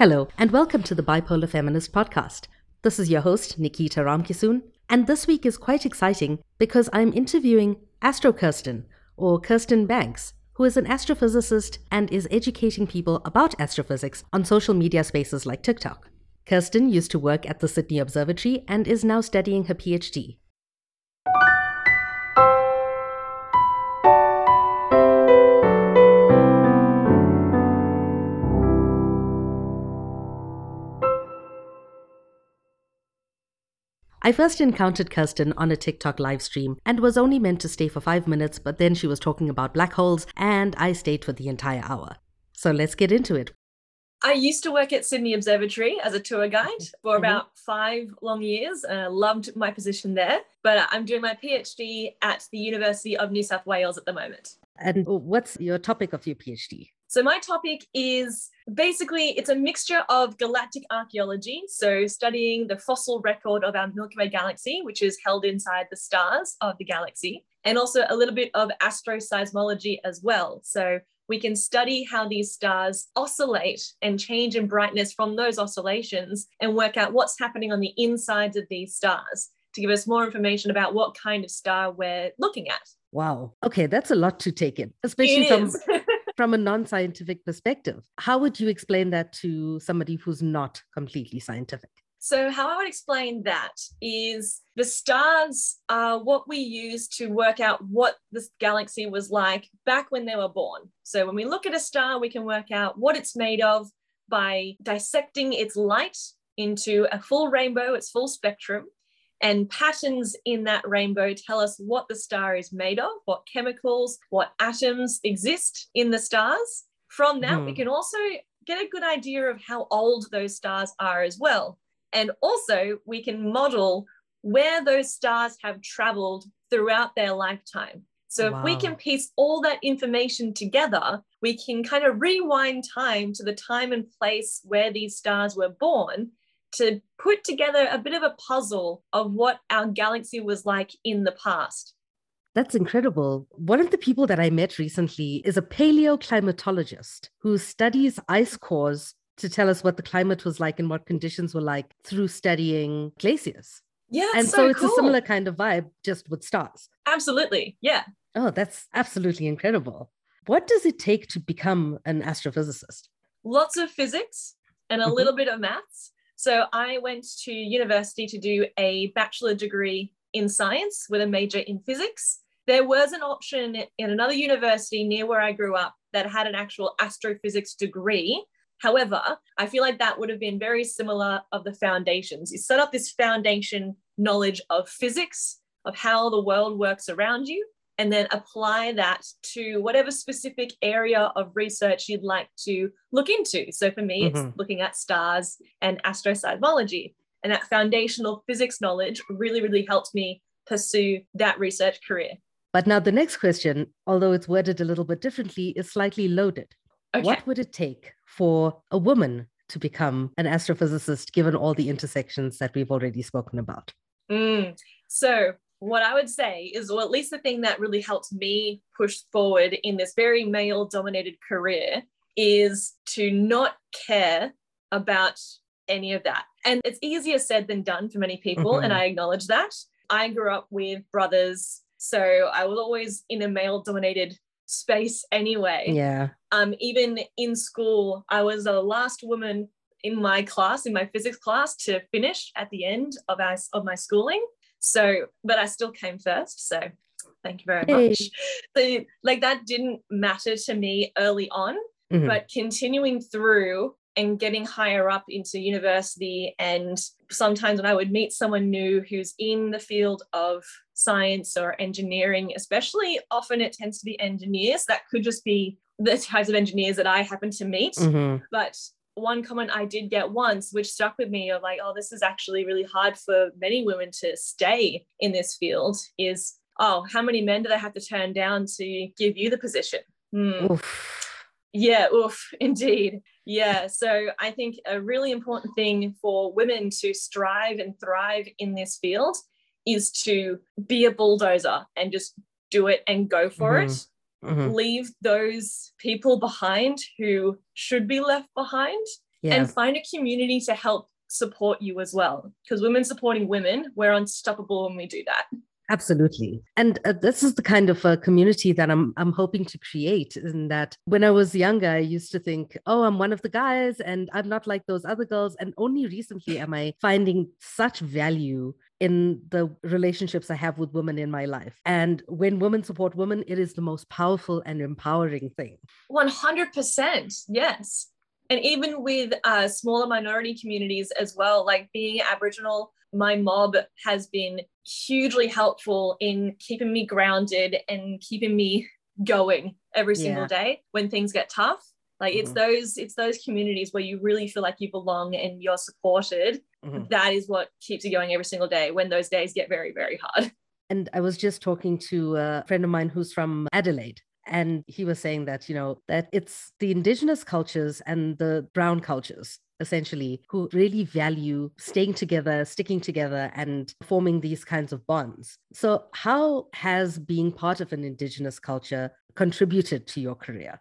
Hello, and welcome to the Bipolar Feminist Podcast. This is your host, Nikita Ramkisoon, and this week is quite exciting because I'm interviewing Astro Kirsten, or Kirsten Banks, who is an astrophysicist and is educating people about astrophysics on social media spaces like TikTok. Kirsten used to work at the Sydney Observatory and is now studying her PhD. I first encountered Kirsten on a TikTok live stream and was only meant to stay for five minutes, but then she was talking about black holes and I stayed for the entire hour. So let's get into it. I used to work at Sydney Observatory as a tour guide for mm-hmm. about five long years and I loved my position there. But I'm doing my PhD at the University of New South Wales at the moment. And what's your topic of your PhD? So my topic is basically it's a mixture of galactic archaeology, so studying the fossil record of our Milky Way galaxy, which is held inside the stars of the galaxy, and also a little bit of asteroseismology as well. So we can study how these stars oscillate and change in brightness from those oscillations and work out what's happening on the insides of these stars to give us more information about what kind of star we're looking at. Wow. Okay, that's a lot to take in, especially from from a non-scientific perspective. How would you explain that to somebody who's not completely scientific? So, how I would explain that is the stars are what we use to work out what this galaxy was like back when they were born. So, when we look at a star, we can work out what it's made of by dissecting its light into a full rainbow, its full spectrum, and patterns in that rainbow tell us what the star is made of, what chemicals, what atoms exist in the stars. From that, mm. we hmm. can also get a good idea of how old those stars are as well. And also, we can model where those stars have traveled throughout their lifetime. So, wow. if we can piece all that information together, we can kind of rewind time to the time and place where these stars were born to put together a bit of a puzzle of what our galaxy was like in the past. That's incredible. One of the people that I met recently is a paleoclimatologist who studies ice cores to tell us what the climate was like and what conditions were like through studying glaciers. Yeah. And so, so it's cool. a similar kind of vibe, just with stars. Absolutely. Yeah. Oh, that's absolutely incredible. What does it take to become an astrophysicist? Lots of physics and a mm-hmm. little bit of maths. So I went to university to do a bachelor degree in science with a major in physics. There was an option in another university near where I grew up that had an actual astrophysics degree. However, I feel like that would have been very similar of the foundations. You set up this foundation knowledge of physics, of how the world works around you, and then apply that to whatever specific area of research you'd like to look into. So for me, mm-hmm. it's looking at stars and asteroseismology. And that foundational physics knowledge really, really helped me pursue that research career. But now the next question, although it's worded a little bit differently, is slightly loaded. Okay. What would it take for a woman to become an astrophysicist, given all the intersections that we've already spoken about? Mm. So what I would say is, or at least the thing that really helped me push forward in this very male dominated career is to not care about any of that. And it's easier said than done for many people. Mm-hmm. And I acknowledge that. I grew up with brothers. So I was always in a male dominated space anyway. Yeah. Um, even in school, I was the last woman in my class, in my physics class, to finish at the end of, our, of my schooling. So, but I still came first. So thank you very hey. much. So, like that didn't matter to me early on, mm-hmm. but continuing through and getting higher up into university and sometimes when i would meet someone new who's in the field of science or engineering especially often it tends to be engineers that could just be the types of engineers that i happen to meet mm-hmm. but one comment I did get once, which stuck with me of like, oh, this is actually really hard for many women to stay in this field is, oh, how many men do they have to turn down to give you the position? Hmm. Oof. Yeah, oof, indeed. Yeah. So I think a really important thing for women to strive and thrive in this field is to be a bulldozer and just do it and go for mm-hmm. it mm-hmm. leave those people behind who should be left behind Yeah. and find a community to help support you as well. Because women supporting women, we're unstoppable when we do that. Absolutely. And uh, this is the kind of uh, community that I'm I'm hoping to create in that when I was younger I used to think, "Oh, I'm one of the guys and I'm not like those other girls." And only recently am I finding such value in the relationships I have with women in my life. And when women support women, it is the most powerful and empowering thing. 100%. Yes. And even with uh, smaller minority communities as well, like being Aboriginal, my mob has been hugely helpful in keeping me grounded and keeping me going every single Yeah. day when things get tough. Like it's Mhm. those it's those communities where you really feel like you belong and you're supported. Mhm. That is what keeps you going every single day when those days get very very hard. And I was just talking to a friend of mine who's from Adelaide. And he was saying that, you know, that it's the indigenous cultures and the brown cultures essentially who really value staying together, sticking together, and forming these kinds of bonds. So, how has being part of an indigenous culture contributed to your career?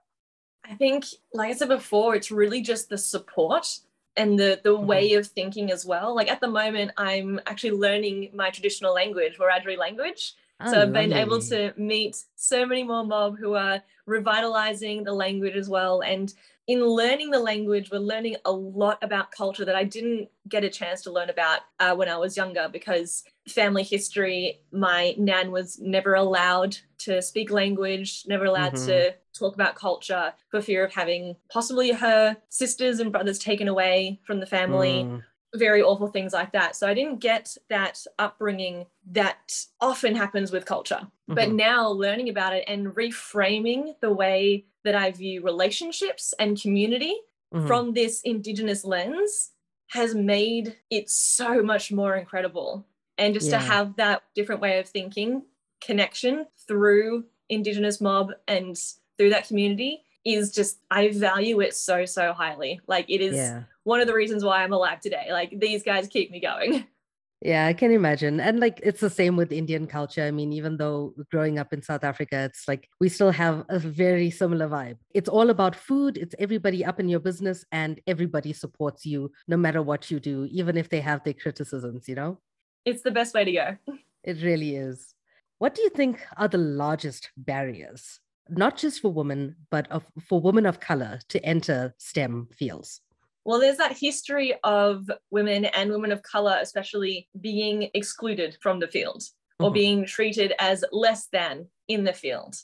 I think, like I said before, it's really just the support and the the Mhm. way of thinking as well. Like at the moment, I'm actually learning my traditional language, Wiradjuri language. Oh, so I've been able to meet so many more mob who are revitalizing the language as well. And in learning the language, we're learning a lot about culture that I didn't get a chance to learn about uh, when I was younger because family history, my nan was never allowed to speak language, never allowed Mhm. to talk about culture for fear of having possibly her sisters and brothers taken away from the family Mm, very awful things like that. So I didn't get that upbringing that often happens with culture. But Mhm. now learning about it and reframing the way that I view relationships and community mhm. from this Indigenous lens has made it so much more incredible. And just Yeah. to have that different way of thinking, connection through Indigenous mob and through that community is just, I value it so, so highly. Like it is yeah. One of the reasons why I'm alive today. Like these guys keep me going. Yeah, I can imagine. And like it's the same with Indian culture. I mean, even though growing up in South Africa, it's like we still have a very similar vibe. It's all about food, it's everybody up in your business, and everybody supports you no matter what you do, even if they have their criticisms, you know? It's the best way to go. It really is. What do you think are the largest barriers, not just for women, but of, for women of color to enter STEM fields? Well, there's that history of women and women of color, especially being excluded from the field or Mhm. being treated as less than in the field.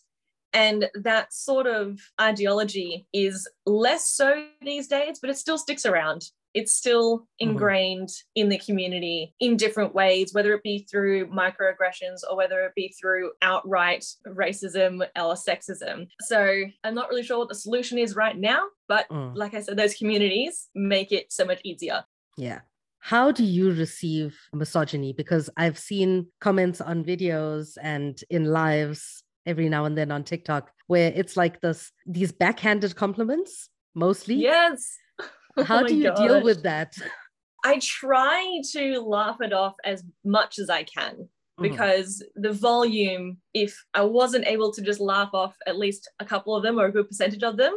And that sort of ideology is less so these days, but it still sticks around. It's still ingrained in the community in different ways, whether it be through microaggressions or whether it be through outright racism or sexism. So I'm not really sure what the solution is right now, but Mm. like I said, those communities make it so much easier. Yeah. How do you receive misogyny? Because I've seen comments on videos and in lives every now and then on TikTok where it's like this these backhanded compliments mostly. Yes. How Oh do you deal with that? I try to laugh it off as much as I can Mhm. because the volume, if I wasn't able to just laugh off at least a couple of them or a good percentage of them,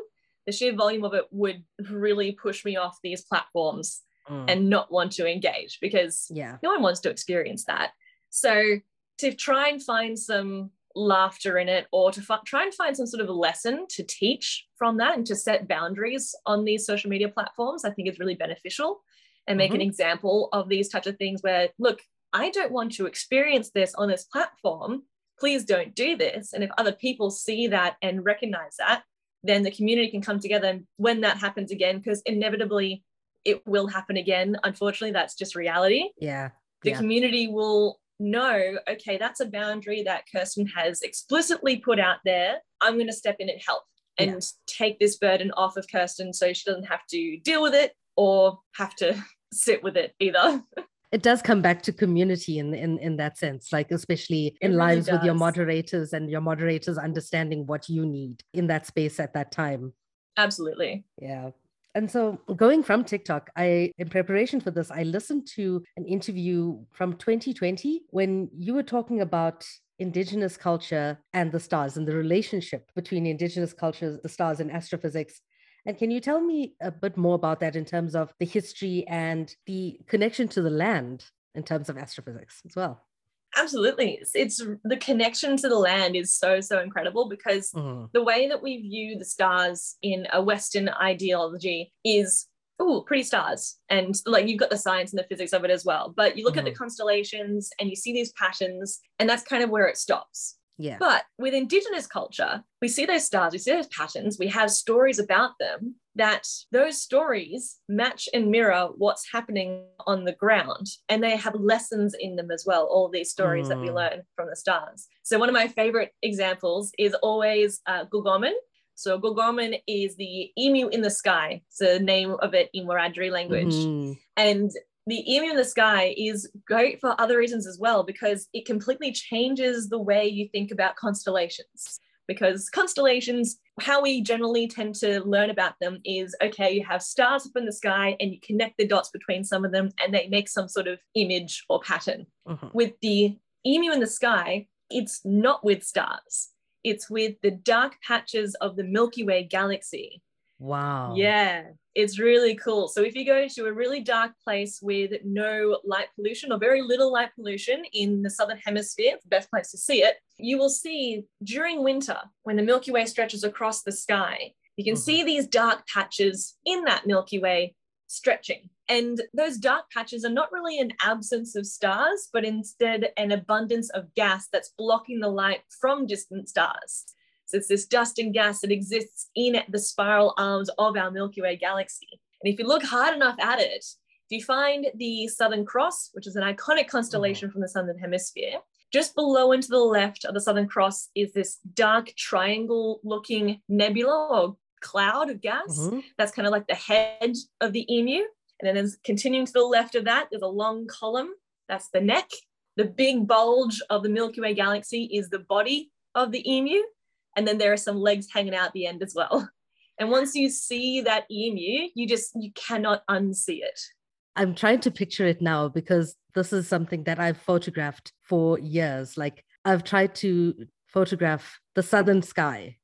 the sheer volume of it would really push me off these platforms Mm. and not want to engage because yeah. no one wants to experience that. So to try and find some laughter in it or to fi- try and find some sort of lesson to teach from that and to set boundaries on these social media platforms, I think is really beneficial and make an mm-hmm. example of these types of things where, look, I don't want to experience this on this platform. Please don't do this. And if other people see that and recognize that, then the community can come together. And when that happens again, because inevitably it will happen again, unfortunately, that's just reality Yeah. the Yeah. community will know okay that's a boundary that kirsten has explicitly put out there i'm going to step in and help and Yeah. take this burden off of kirsten so she doesn't have to deal with it or have to sit with it either It does come back to community in in, in that sense, like especially in really lives with your moderators and your moderators understanding what you need in that space at that time. absolutely Yeah. And so going from TikTok, I in preparation for this, I listened to an interview from 2020 when you were talking about indigenous culture and the stars and the relationship between indigenous cultures, the stars and astrophysics. And can you tell me a bit more about that in terms of the history and the connection to the land in terms of astrophysics as well? Absolutely. It's, it's, the connection to the land is so, so incredible because mm-hmm. the way that we view the stars in a Western ideology is oh, pretty stars. And like you've got the science and the physics of it as well. But you look mm-hmm. at the mm-hmm. constellations and you see these patterns, and that's kind of where it stops. Yeah. But with Indigenous culture, we see those stars, we see those patterns, we have stories about them that those stories match and mirror what's happening on the ground. And they have lessons in them as well, all these stories mm. that we mm. learn from the stars. So, one of my favorite examples is always uh, Gugurmin. So, Gugurmin is the emu in the sky. It's the name of it in Wiradjuri language. Mm. And the emu in the sky is great for other reasons as well because it completely changes the way you think about constellations. Because constellations how we generally tend to learn about them is okay you have stars up in the sky and you connect the dots between some of them and they make some sort of image or pattern. Uh-huh. with the emu in the sky it's not with stars. It's with the dark patches of the milky way galaxy wow yeah it's really cool. So if you go to a really dark place with no light pollution or very little light pollution in the southern hemisphere, the best place to see it, you will see during winter when the Milky Way stretches across the sky, you can mm-hmm. see these dark patches in that Milky Way stretching. And those dark patches are not really an absence of stars, but instead an abundance of gas that's blocking the light from distant stars. So it's this dust and gas that exists in the spiral arms of our Milky Way galaxy. And if you look hard enough at it, if you find the Southern Cross, which is an iconic constellation mm-hmm. from the Southern Hemisphere, just below and to the left of the Southern Cross is this dark triangle looking nebula or cloud of gas. Mm-hmm. That's kind of like the head of the emu. And then there's continuing to the left of that, there's a long column. That's the neck. The big bulge of the Milky Way galaxy is the body of the emu. And then there are some legs hanging out the end as well. And once you see that emu, you just you cannot unsee it. I'm trying to picture it now because this is something that I've photographed for years. Like I've tried to photograph the southern sky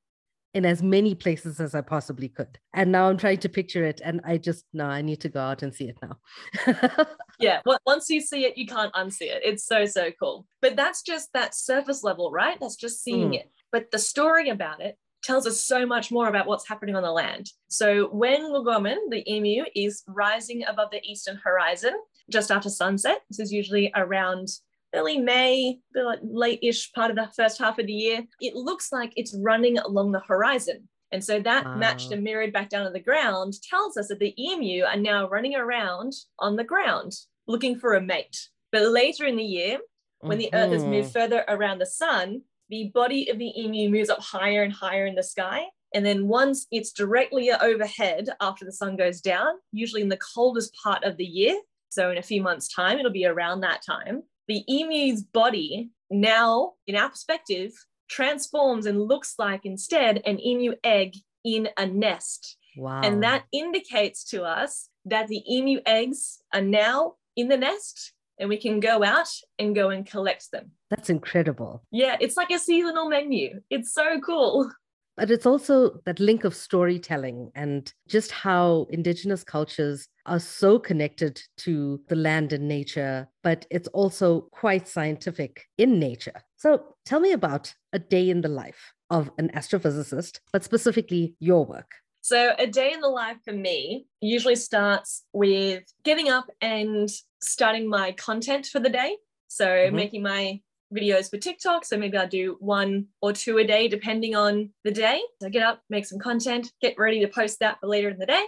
in as many places as I possibly could. And now I'm trying to picture it and I just no, I need to go out and see it now. yeah, once you see it, you can't unsee it. It's so so cool. But that's just that surface level, right? That's just seeing mm. it. But the story about it tells us so much more about what's happening on the land. So when Gugurmin, the emu, is rising above the eastern horizon just after sunset, this is usually around early May, the late-ish part of the first half of the year, it looks like it's running along the horizon. And so that uh. matched and mirrored back down to the ground tells us that the emu are now running around on the ground looking for a mate. But later in the year, when mm-hmm. the Earth has moved mm-hmm. further around the sun, the body of the emu moves up higher and higher in the sky. And then once it's directly overhead after the sun goes down, usually in the coldest part of the year, so in a few months' time, it'll be around that time, the emu's body now, in our perspective, transforms and looks like instead an emu egg in a nest. Wow. And that indicates to us that the emu eggs are now in the nest and we can go out and go and collect them. That's incredible. Yeah, it's like a seasonal menu. It's so cool. But it's also that link of storytelling and just how Indigenous cultures are so connected to the land and nature, but it's also quite scientific in nature. So tell me about a day in the life of an astrophysicist, but specifically your work. So, a day in the life for me usually starts with getting up and starting my content for the day. So, mm-hmm. making my videos for TikTok. So, maybe I'll do one or two a day, depending on the day. So, I get up, make some content, get ready to post that for later in the day.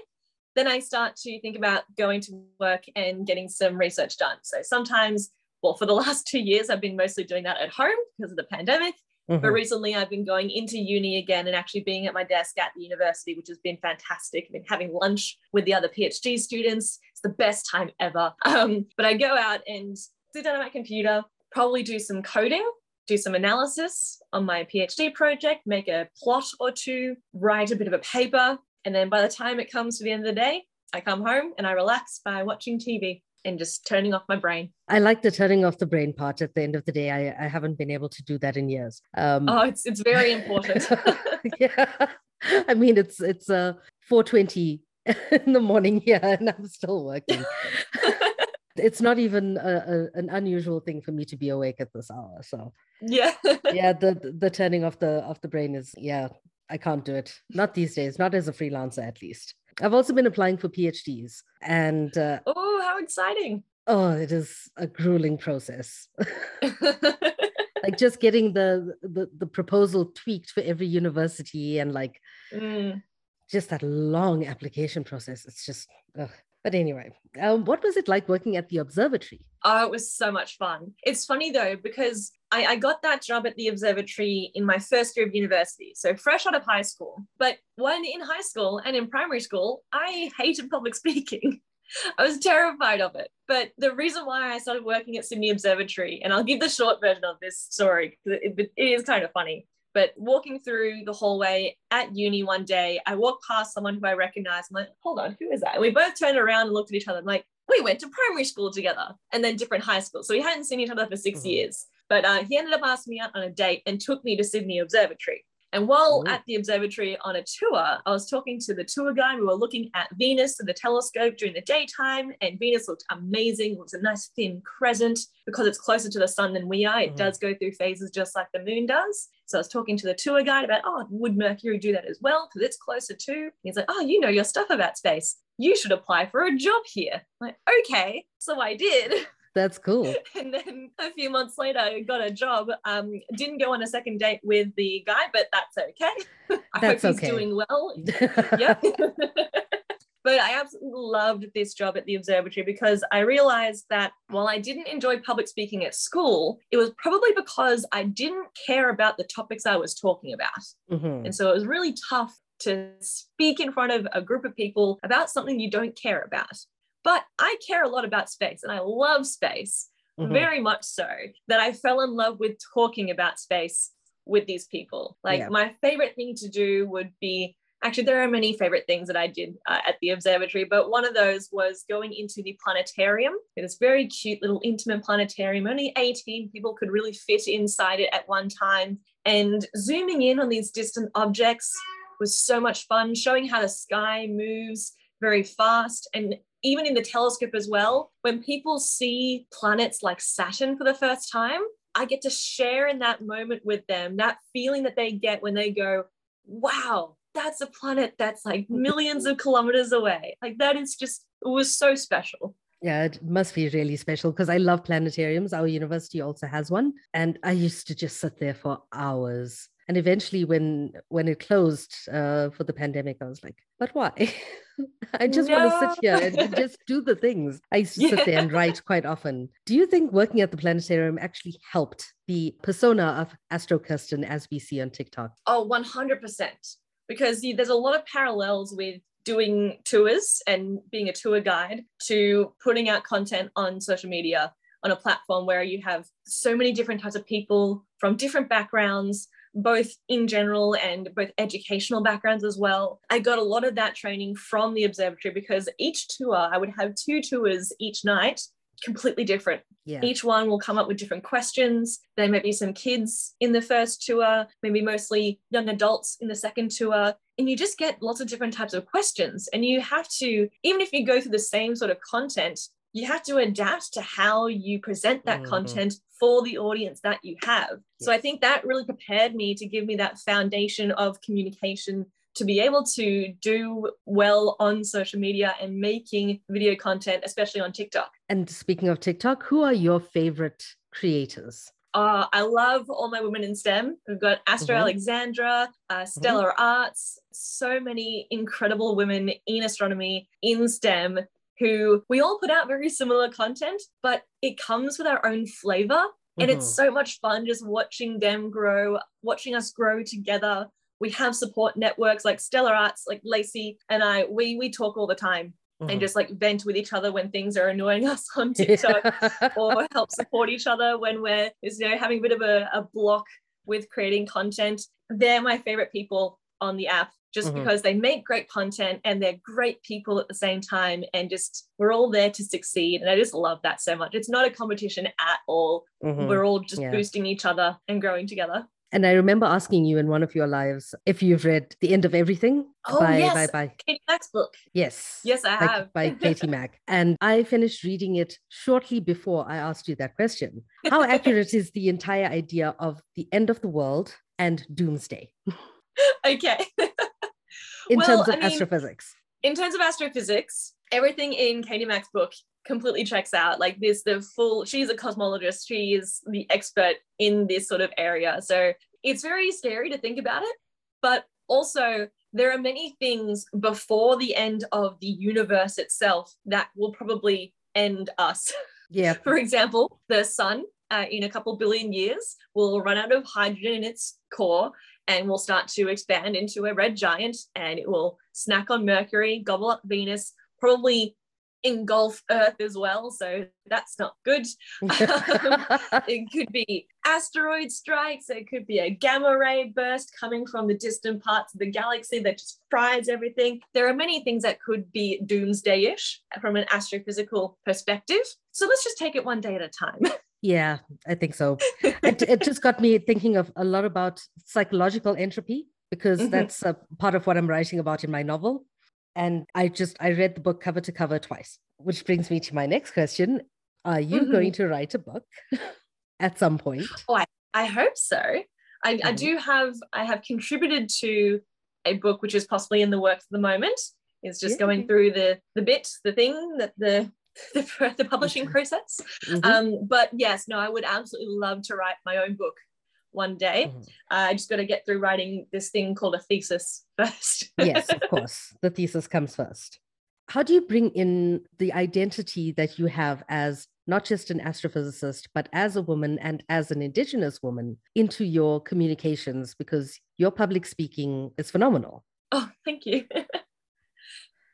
Then I start to think about going to work and getting some research done. So, sometimes, well, for the last two years, I've been mostly doing that at home because of the pandemic. Mm-hmm. But recently, I've been going into uni again and actually being at my desk at the university, which has been fantastic. I've been having lunch with the other PhD students. It's the best time ever. Um, but I go out and sit down at my computer, probably do some coding, do some analysis on my PhD project, make a plot or two, write a bit of a paper. And then by the time it comes to the end of the day, I come home and I relax by watching TV and just turning off my brain. I like the turning off the brain part at the end of the day. I, I haven't been able to do that in years. Um, oh, it's it's very important. yeah. I mean, it's it's a 4:20 in the morning here and I'm still working. it's not even a, a, an unusual thing for me to be awake at this hour. So yeah. yeah, the the turning off the of the brain is yeah, I can't do it. Not these days, not as a freelancer at least. I've also been applying for PhDs and uh, oh, how exciting. Oh, it is a grueling process. like just getting the, the the proposal tweaked for every university and like mm. just that long application process. It's just ugh. But anyway, um, what was it like working at the observatory? Oh, it was so much fun. It's funny though, because I, I, got that job at the observatory in my first year of university, so fresh out of high school. But when in high school and in primary school, I hated public speaking. I was terrified of it. But the reason why I started working at Sydney Observatory, and I'll give the short version of this story because it, it is kind of funny. But walking through the hallway at uni one day, I walked past someone who I recognized. I'm like, hold on, who is that? And we both turned around and looked at each other. I'm like, we went to primary school together and then different high schools. So we hadn't seen each other for 6 mm-hmm. years. But uh, he ended up asking me out on a date and took me to Sydney Observatory. And while Ooh. at the observatory on a tour, I was talking to the tour guide. We were looking at Venus through the telescope during the daytime, and Venus looked amazing. It was a nice thin crescent because it's closer to the sun than we are. It mm-hmm. does go through phases just like the moon does. So I was talking to the tour guide about, oh, would Mercury do that as well? Because it's closer too. He's like, oh, you know your stuff about space. You should apply for a job here. I'm like, okay. So I did. That's cool. And then a few months later, I got a job. Um, didn't go on a second date with the guy, but that's okay. I that's hope he's okay. doing well. yep. but I absolutely loved this job at the observatory because I realized that while I didn't enjoy public speaking at school, it was probably because I didn't care about the topics I was talking about. Mm-hmm. And so it was really tough to speak in front of a group of people about something you don't care about. But I care a lot about space and I love space mm-hmm. very much so that I fell in love with talking about space with these people. Like yeah. my favorite thing to do would be actually there are many favorite things that I did uh, at the observatory, but one of those was going into the planetarium. It's very cute little intimate planetarium. Only 18 people could really fit inside it at one time. And zooming in on these distant objects was so much fun, showing how the sky moves very fast and even in the telescope as well, when people see planets like Saturn for the first time, I get to share in that moment with them, that feeling that they get when they go, wow, that's a planet that's like millions of kilometers away. Like that is just, it was so special. Yeah, it must be really special because I love planetariums. Our university also has one. And I used to just sit there for hours. And eventually when when it closed uh, for the pandemic, I was like, but why? I just no. want to sit here and just do the things. I used to yeah. sit there and write quite often. Do you think working at the planetarium actually helped the persona of Astro Kirsten as we see on TikTok? Oh, 100%. Because there's a lot of parallels with doing tours and being a tour guide to putting out content on social media on a platform where you have so many different types of people from different backgrounds both in general and both educational backgrounds as well. I got a lot of that training from the observatory because each tour, I would have two tours each night completely different. Yeah. Each one will come up with different questions. There may be some kids in the first tour, maybe mostly young adults in the second tour. And you just get lots of different types of questions. And you have to, even if you go through the same sort of content, you have to adapt to how you present that mm-hmm. content for the audience that you have. Yes. So I think that really prepared me to give me that foundation of communication to be able to do well on social media and making video content, especially on TikTok. And speaking of TikTok, who are your favorite creators? Uh, I love all my women in STEM. We've got Astro mm-hmm. Alexandra, uh, Stellar mm-hmm. Arts, so many incredible women in astronomy, in STEM who we all put out very similar content, but it comes with our own flavor. And mm-hmm. it's so much fun just watching them grow, watching us grow together. We have support networks like Stellar Arts, like Lacey and I, we we talk all the time mm-hmm. and just like vent with each other when things are annoying us on TikTok or help support each other when we're you know having a bit of a, a block with creating content. They're my favorite people on the app just mm-hmm. because they make great content and they're great people at the same time and just we're all there to succeed and i just love that so much it's not a competition at all mm-hmm. we're all just yeah. boosting each other and growing together And I remember asking you in one of your lives if you've read The End of Everything oh, by, yes. by, by Katie Mack's book. Yes. Yes, I by, have. by Katie Mack. And I finished reading it shortly before I asked you that question. How accurate is the entire idea of the end of the world and doomsday okay. in Well, terms of I mean- astrophysics? in terms of astrophysics, everything in Katie Mack's book completely checks out. Like this, the full, she's a cosmologist. She is the expert in this sort of area. So it's very scary to think about it. But also, there are many things before the end of the universe itself that will probably end us. Yeah. For example, the sun uh, in a couple billion years will run out of hydrogen in its core and will start to expand into a red giant and it will snack on Mercury, gobble up Venus, probably engulf Earth as well. So that's not good. it could be asteroid strikes, it could be a gamma ray burst coming from the distant parts of the galaxy that just fries everything. There are many things that could be doomsday ish from an astrophysical perspective. So let's just take it one day at a time. yeah, I think so. It, it just got me thinking of a lot about psychological entropy because Mhm. that's a part of what I'm writing about in my novel. And I just I read the book cover to cover twice, which brings me to my next question. Are you Mhm. going to write a book at some point? Oh, I I hope so. I, I Mhm. do have I have contributed to a book which is possibly in the works at the moment. It's just Yeah. going through the the bit, the thing that the the, the publishing process. Mhm. Um, but yes, no, I would absolutely love to write my own book one day. Mhm. Uh, I just got to get through writing this thing called a thesis first. yes, of course. The thesis comes first. How do you bring in the identity that you have as not just an astrophysicist, but as a woman and as an Indigenous woman into your communications? Because your public speaking is phenomenal. Oh, thank you.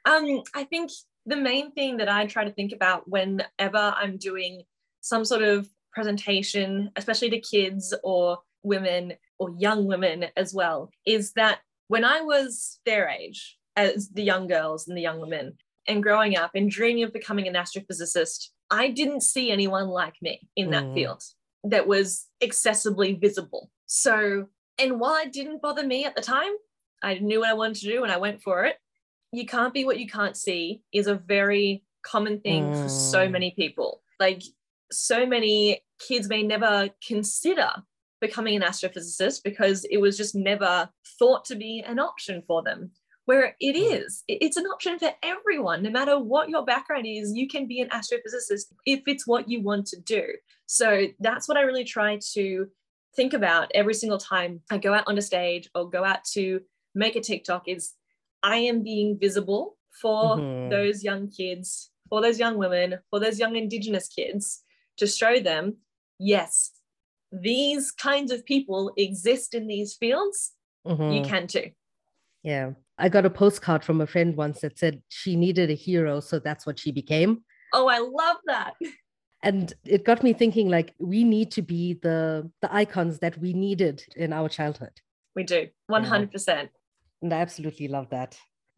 um, I think the main thing that I try to think about whenever I'm doing some sort of presentation, especially to kids or women or young women as well, is that when I was their age, as the young girls and the young women, and growing up and dreaming of becoming an astrophysicist, I didn't see anyone like me in that Mm. field that was accessibly visible. So, and while it didn't bother me at the time, I knew what I wanted to do and I went for it. You can't be what you can't see is a very common thing for so Mm. many people. Like, so many kids may never consider becoming an astrophysicist because it was just never thought to be an option for them. Where it Mm. is, It- it's an option for everyone, no matter what your background is, you can be an astrophysicist if it's what you want to do. So that's what I really try to think about every single time I go out on a stage or go out to make a TikTok is I am being visible for Mhm. those young kids, for those young women, for those young Indigenous kids to show them, yes, these kinds of people exist in these fields. You Mhm. can too. Yeah. I got a postcard from a friend once that said she needed a hero, so that's what she became. Oh, I love that. And it got me thinking like we need to be the the icons that we needed in our childhood. We do 100%. And I absolutely love that.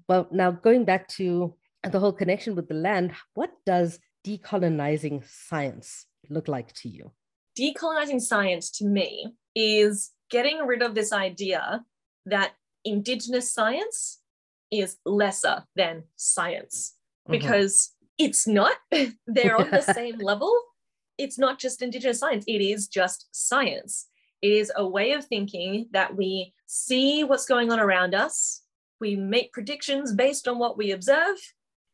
Well, now going back to the whole connection with the land, what does decolonizing science look like to you? Decolonizing science to me is getting rid of this idea that Indigenous science is lesser than science Mhm. because it's not. They're on the same level. It's not just Indigenous science, it is just science. It is a way of thinking that we see what's going on around us, we make predictions based on what we observe,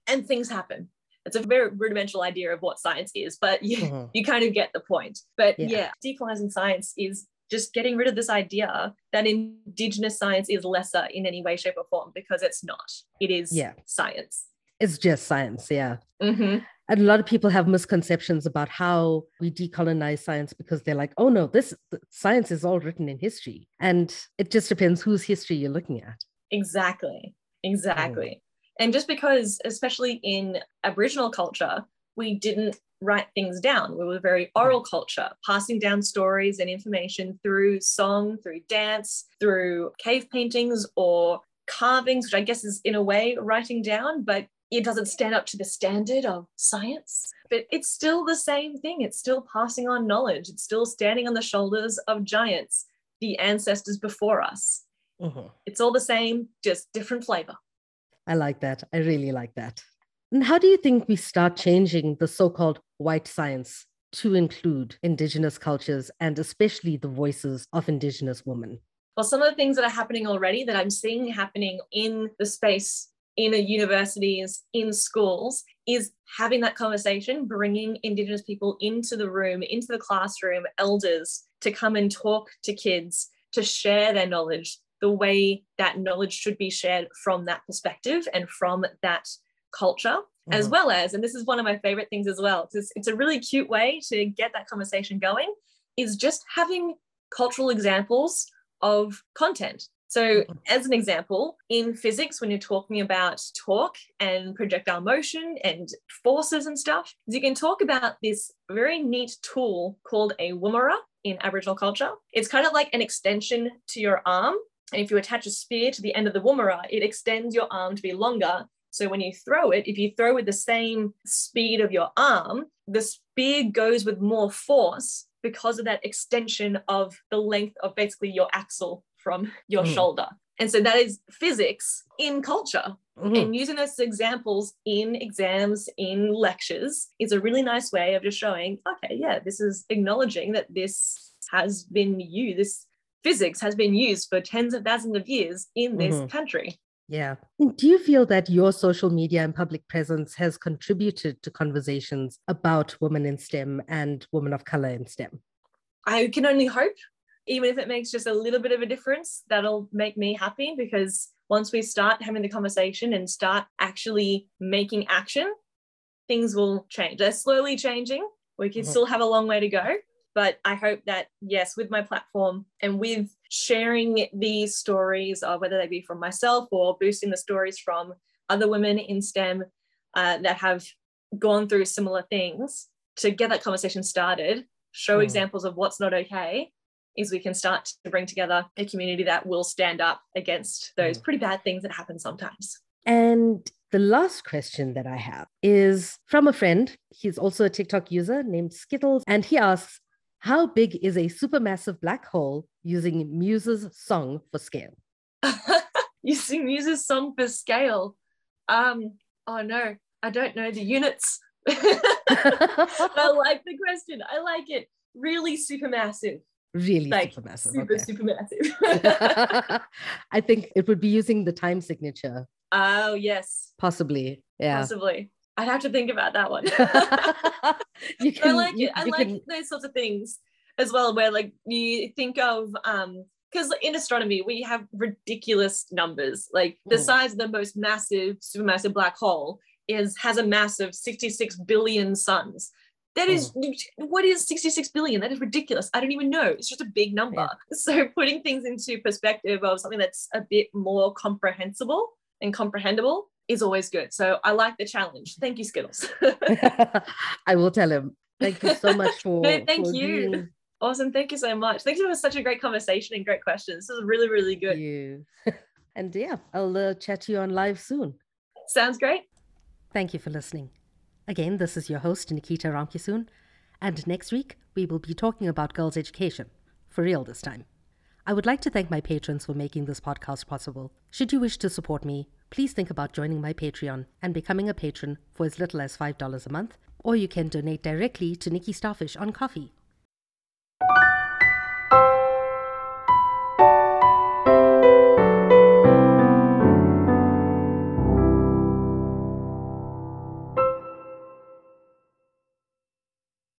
and things happen. It's a very rudimental idea of what science is, but you, Mhm. you kind of get the point. But Yeah. yeah, decolonizing science is just getting rid of this idea that Indigenous science is lesser in any way, shape, or form because it's not. It is Yeah. science. It's just science, yeah. Mhm. And a lot of people have misconceptions about how we decolonize science because they're like, oh no, this science is all written in history. And it just depends whose history you're looking at. Exactly. Mm. Exactly. And just because, especially in Aboriginal culture, we didn't write things down. We were very mm. oral culture, passing down stories and information through song, through dance, through cave paintings or carvings, which I guess is in a way writing down, but it doesn't stand up to the standard of science. But it's still the same thing. It's still passing on knowledge. It's still standing on the shoulders of giants. the ancestors before us. Mm-hmm. It's all the same, just different flavor. I like that. I really like that. And how do you think we start changing the so called white science to include Indigenous cultures and especially the voices of Indigenous women? Well, some of the things that are happening already that I'm seeing happening in the space in a universities, in schools, is having that conversation, bringing Indigenous people into the room, into the classroom, elders to come and talk to kids, to share their knowledge the way that knowledge should be shared from that perspective and from that culture. Mm-hmm. As well as, and this is one of my favorite things as well, it's, it's a really cute way to get that conversation going, is just having cultural examples of content. So, mm-hmm. as an example, in physics, when you're talking about torque and projectile motion and forces and stuff, you can talk about this very neat tool called a woomera in Aboriginal culture. It's kind of like an extension to your arm. And if you attach a spear to the end of the woomera, it extends your arm to be longer. So when you throw it, if you throw with the same speed of your arm, the spear goes with more force because of that extension of the length of basically your axle from your mm. shoulder. And so that is physics in culture. Mm-hmm. And using those examples in exams, in lectures, is a really nice way of just showing, okay, yeah, this is acknowledging that this has been used, this physics has been used for tens of thousands of years in this mm-hmm. country. Yeah. Do you feel that your social media and public presence has contributed to conversations about women in STEM and women of color in STEM? I can only hope even if it makes just a little bit of a difference, that'll make me happy because once we start having the conversation and start actually making action, things will change. They're slowly changing. We can mm-hmm. still have a long way to go. But I hope that, yes, with my platform and with sharing these stories, or whether they be from myself or boosting the stories from other women in STEM uh, that have gone through similar things, to get that conversation started, show mm. examples of what's not okay, is we can start to bring together a community that will stand up against those mm. pretty bad things that happen sometimes. And the last question that I have is from a friend. He's also a TikTok user named Skittles. And he asks, How big is a supermassive black hole using Muse's song for scale? using Muse's song for scale. Um, oh no, I don't know the units. I like the question. I like it. Really supermassive really like super massive. Super, okay. super massive. I think it would be using the time signature. Oh, yes. Possibly. Yeah. Possibly. I'd have to think about that one. you can, I like you, it. I like can... those sorts of things as well, where like you think of um because in astronomy we have ridiculous numbers. Like the mm. size of the most massive, supermassive black hole is has a mass of 66 billion suns. That is mm. what is 66 billion? That is ridiculous. I don't even know. It's just a big number. Yeah. So putting things into perspective of something that's a bit more comprehensible and comprehensible is always good. So I like the challenge. Thank you, Skittles. I will tell him. Thank you so much for. no, thank for you. Being... Awesome. Thank you so much. Thanks for such a great conversation and great questions. This is really, really good. Thank you. and yeah, I'll uh, chat to you on live soon. Sounds great. Thank you for listening. Again, this is your host, Nikita Ramkisoon, and next week we will be talking about girls' education, for real this time. I would like to thank my patrons for making this podcast possible. Should you wish to support me, please think about joining my Patreon and becoming a patron for as little as $5 a month, or you can donate directly to Nikki Starfish on Ko-fi.